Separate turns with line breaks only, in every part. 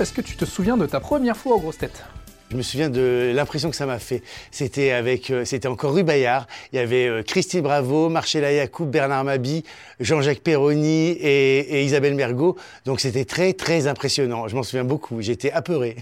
Est-ce que tu te souviens de ta première fois aux grosses têtes?
Je me souviens de l'impression que ça m'a fait. C'était avec, euh, c'était encore rue Bayard. Il y avait euh, Christine Bravo, Marcella Yacoub, Bernard Mabi, Jean-Jacques Perroni et, et Isabelle Mergot. Donc c'était très très impressionnant. Je m'en souviens beaucoup. J'étais apeuré.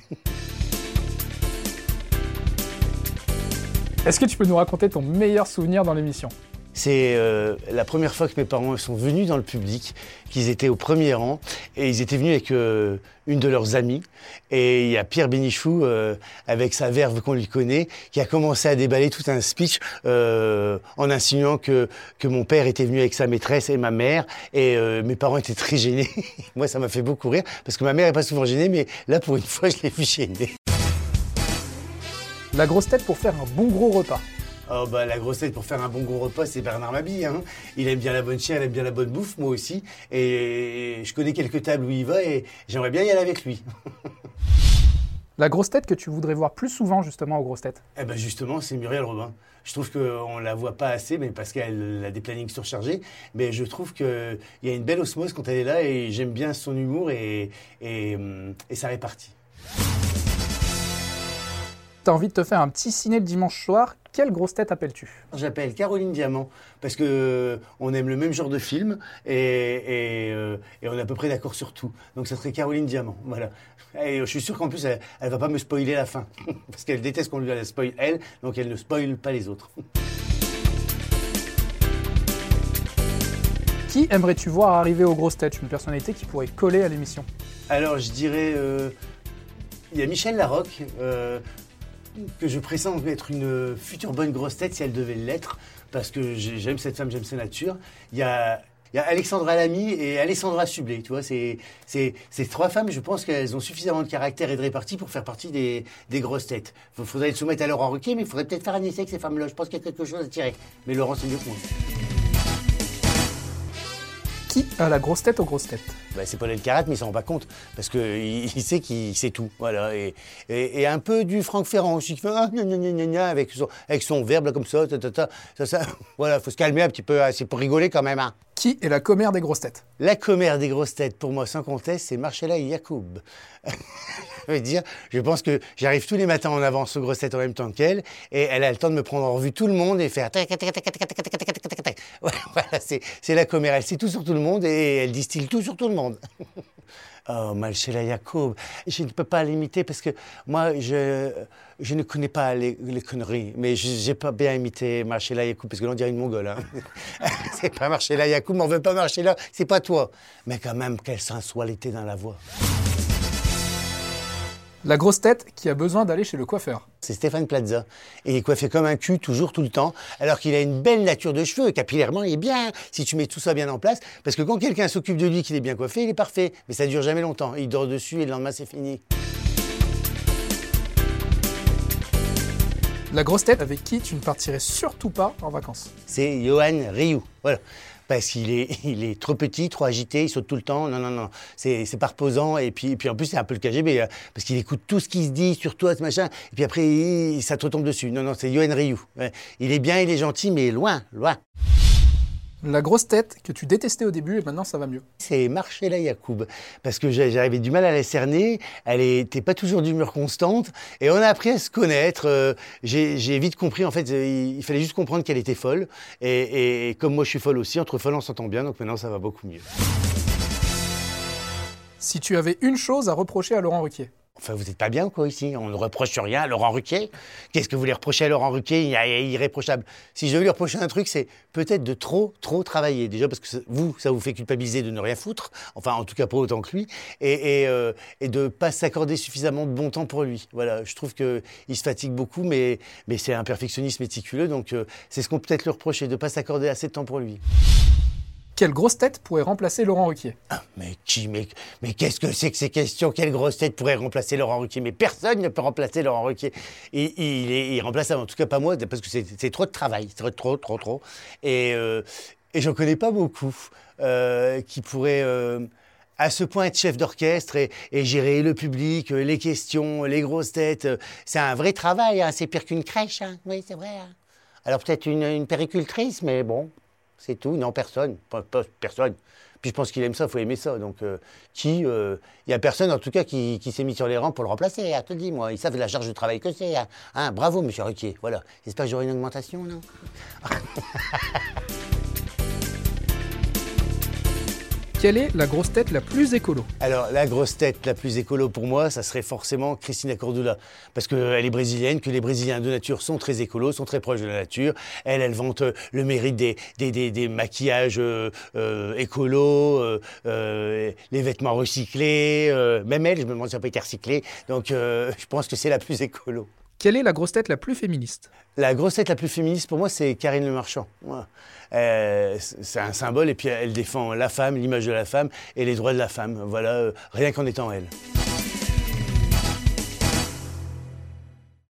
Est-ce que tu peux nous raconter ton meilleur souvenir dans l'émission?
C'est euh, la première fois que mes parents sont venus dans le public, qu'ils étaient au premier rang, et ils étaient venus avec euh, une de leurs amies. Et il y a Pierre Bénichou, euh, avec sa verve qu'on lui connaît, qui a commencé à déballer tout un speech en insinuant que, que mon père était venu avec sa maîtresse et ma mère, et mes parents étaient très gênés. Moi, ça m'a fait beaucoup rire, parce que ma mère n'est pas souvent gênée, mais là, pour une fois, je l'ai vu gêner.
La grosse tête pour faire un bon gros repas.
Oh bah la grosse tête pour faire un bon gros repas, c'est Bernard Mabille. Hein. Il aime bien la bonne chair, il aime bien la bonne bouffe, moi aussi. Et je connais quelques tables où il va et j'aimerais bien y aller avec lui.
la grosse tête que tu voudrais voir plus souvent justement aux grosses têtes?
Eh ben justement, c'est Muriel Robin. Je trouve qu'on la voit pas assez, mais parce qu'elle a des plannings surchargés. Mais je trouve qu'il y a une belle osmose quand elle est là et j'aime bien son humour et, et, et sa répartie.
T'as envie de te faire un petit ciné le dimanche soir? Quelle grosse tête appelles-tu?
J'appelle Caroline Diamant parce que euh, on aime le même genre de film euh, et, on est à peu près d'accord sur tout. Donc ça serait Caroline Diamant. Voilà. Et je suis sûr qu'en plus elle, ne va pas me spoiler la fin parce qu'elle déteste qu'on lui la spoil elle, donc elle ne spoil pas les autres.
Qui aimerais-tu voir arriver aux grosses têtes? Une personnalité qui pourrait coller à l'émission?
Alors je dirais euh, il y a Michel Larocque que je pressens être une future bonne grosse tête si elle devait l'être, parce que j'aime cette femme, j'aime sa nature. Il y a y a Alexandra Lamy et Alessandra Sublet, tu vois, c'est ces trois femmes, je pense qu'elles ont suffisamment de caractère et de répartie pour faire partie des, grosses têtes. Il faudrait le soumettre à Laurent Ruquier, mais il faudrait peut-être faire un essai avec ces femmes-là. Je pense qu'il y a quelque chose à tirer. Mais Laurent, c'est mieux que moi
à la grosse tête aux grosses têtes?
Bah, C'est Paul Elkarat, mais il s'en rend pas compte, parce qu'il il sait qu'il sait tout. Voilà. Et, un peu du Franck Ferrand aussi, qui fait ah, avec, son, avec son verbe comme ça, ça, ça, Voilà, faut se calmer un petit peu, hein, c'est pour rigoler quand même. Hein.
Qui est la commère des grosses têtes?
La commère des grosses têtes, pour moi, sans conteste, c'est Marcella Yacoub. je veux dire, je pense que j'arrive tous les matins en avance aux grosses têtes en même temps qu'elle, et elle a le temps de me prendre en revue tout le monde et faire voilà, c'est la commère. Elle sait tout sur tout le monde et elle distille tout sur tout le monde. oh, Marcella Yacoub. Je ne peux pas l'imiter parce que moi, je, je ne connais pas les, conneries. Mais je n'ai pas bien imité Marcella Yacoub parce que l'on dirait une mongole. Hein. c'est pas Marcella Yacoub, on veut pas marcher là. C'est pas toi. Mais quand même, quelle sensualité dans la voix.
La grosse tête qui a besoin d'aller chez le coiffeur.
C'est Stéphane Plaza. il est coiffé comme un cul, toujours, tout le temps, alors qu'il a une belle nature de cheveux. Capillairement, il est bien, si tu mets tout ça bien en place. Parce que quand quelqu'un s'occupe de lui, qu'il est bien coiffé, il est parfait. Mais ça dure jamais longtemps. Il dort dessus et le lendemain, c'est fini.
La grosse tête avec qui tu ne partirais surtout pas en vacances
C'est Johan Rioux. Voilà parce qu'il est, il est trop petit, trop agité, il saute tout le temps. Non, non, non, c'est, pas reposant. Et puis, puis en plus, c'est un peu le KGB, hein, parce qu'il écoute tout ce qui se dit sur toi, ce machin. Et puis après, ça te retombe dessus. Non, non, c'est Yoann Ryu. Il est bien, il est gentil, mais loin, loin.
La grosse tête que tu détestais au début et maintenant ça va mieux.
C'est Marcella Yacoub. Parce que j'avais du mal à la cerner. Elle n'était pas toujours d'humeur constante. Et on a appris à se connaître. Euh, j'ai vite compris, en fait, il fallait juste comprendre qu'elle était folle. Et, et, comme moi je suis folle aussi, entre folles on s'entend bien. Donc maintenant ça va beaucoup mieux.
Si tu avais une chose à reprocher à Laurent Ruquier
Enfin, vous n'êtes pas bien, quoi, ici On ne reproche rien à Laurent Ruquier. Qu'est-ce que vous voulez reprocher à Laurent Ruquier? Il est irréprochable. Si je veux lui reprocher un truc, c'est peut-être de trop, trop travailler. Déjà parce que vous, ça vous fait culpabiliser de ne rien foutre. Enfin, en tout cas, pas autant que lui. Et, euh, de ne pas s'accorder suffisamment de bon temps pour lui. Voilà, je trouve qu'il se fatigue beaucoup, mais, mais c'est un perfectionniste méticuleux. Donc, euh, c'est ce qu'on peut peut-être lui reprocher, de ne pas s'accorder assez de temps pour lui.
Quelle grosse tête pourrait remplacer Laurent Ruquier?
Ah, Mais qui Mais, mais qu'est-ce que c'est que ces questions? Quelle grosse tête pourrait remplacer Laurent Ruquier? Mais personne ne peut remplacer Laurent Ruquier. Il, il est irremplaçable, en tout cas pas moi, parce que c'est trop de travail, trop, trop, trop, trop. Et, euh, et j'en connais pas beaucoup euh, qui pourraient... Euh, à ce point être chef d'orchestre et, gérer le public, euh, les questions, les grosses têtes, c'est un vrai travail, hein. c'est pire qu'une crèche, hein. oui c'est vrai. Hein. Alors peut-être une, une péricultrice, mais bon, c'est tout. Non, personne. Pas, personne. Puis je pense qu'il aime ça, il faut aimer ça. Donc, euh, qui Il n'y a personne, en tout cas, qui, s'est mis sur les rangs pour le remplacer. Ah, te dis, moi, ils savent la charge de travail que c'est. Hein. Hein, bravo, monsieur Ruquier. Voilà. J'espère que j'aurai une augmentation, non?
Quelle est la grosse tête la plus écolo
Alors, la grosse tête la plus écolo pour moi, ça serait forcément Christina Cordula. Parce qu'elle est brésilienne, que les Brésiliens de nature sont très écolos, sont très proches de la nature. Elle, elle vante euh, le mérite des, des, maquillages euh, euh, écolos, les vêtements recyclés. même elle, je me demande si elle pas été recyclée. Donc, je pense que c'est la plus écolo.
Quelle est la grosse tête la plus féministe?
La grosse tête la plus féministe pour moi, c'est Karine Le Marchand. Euh, c'est un symbole et puis elle défend la femme, l'image de la femme et les droits de la femme. Voilà, euh, rien qu'en étant elle.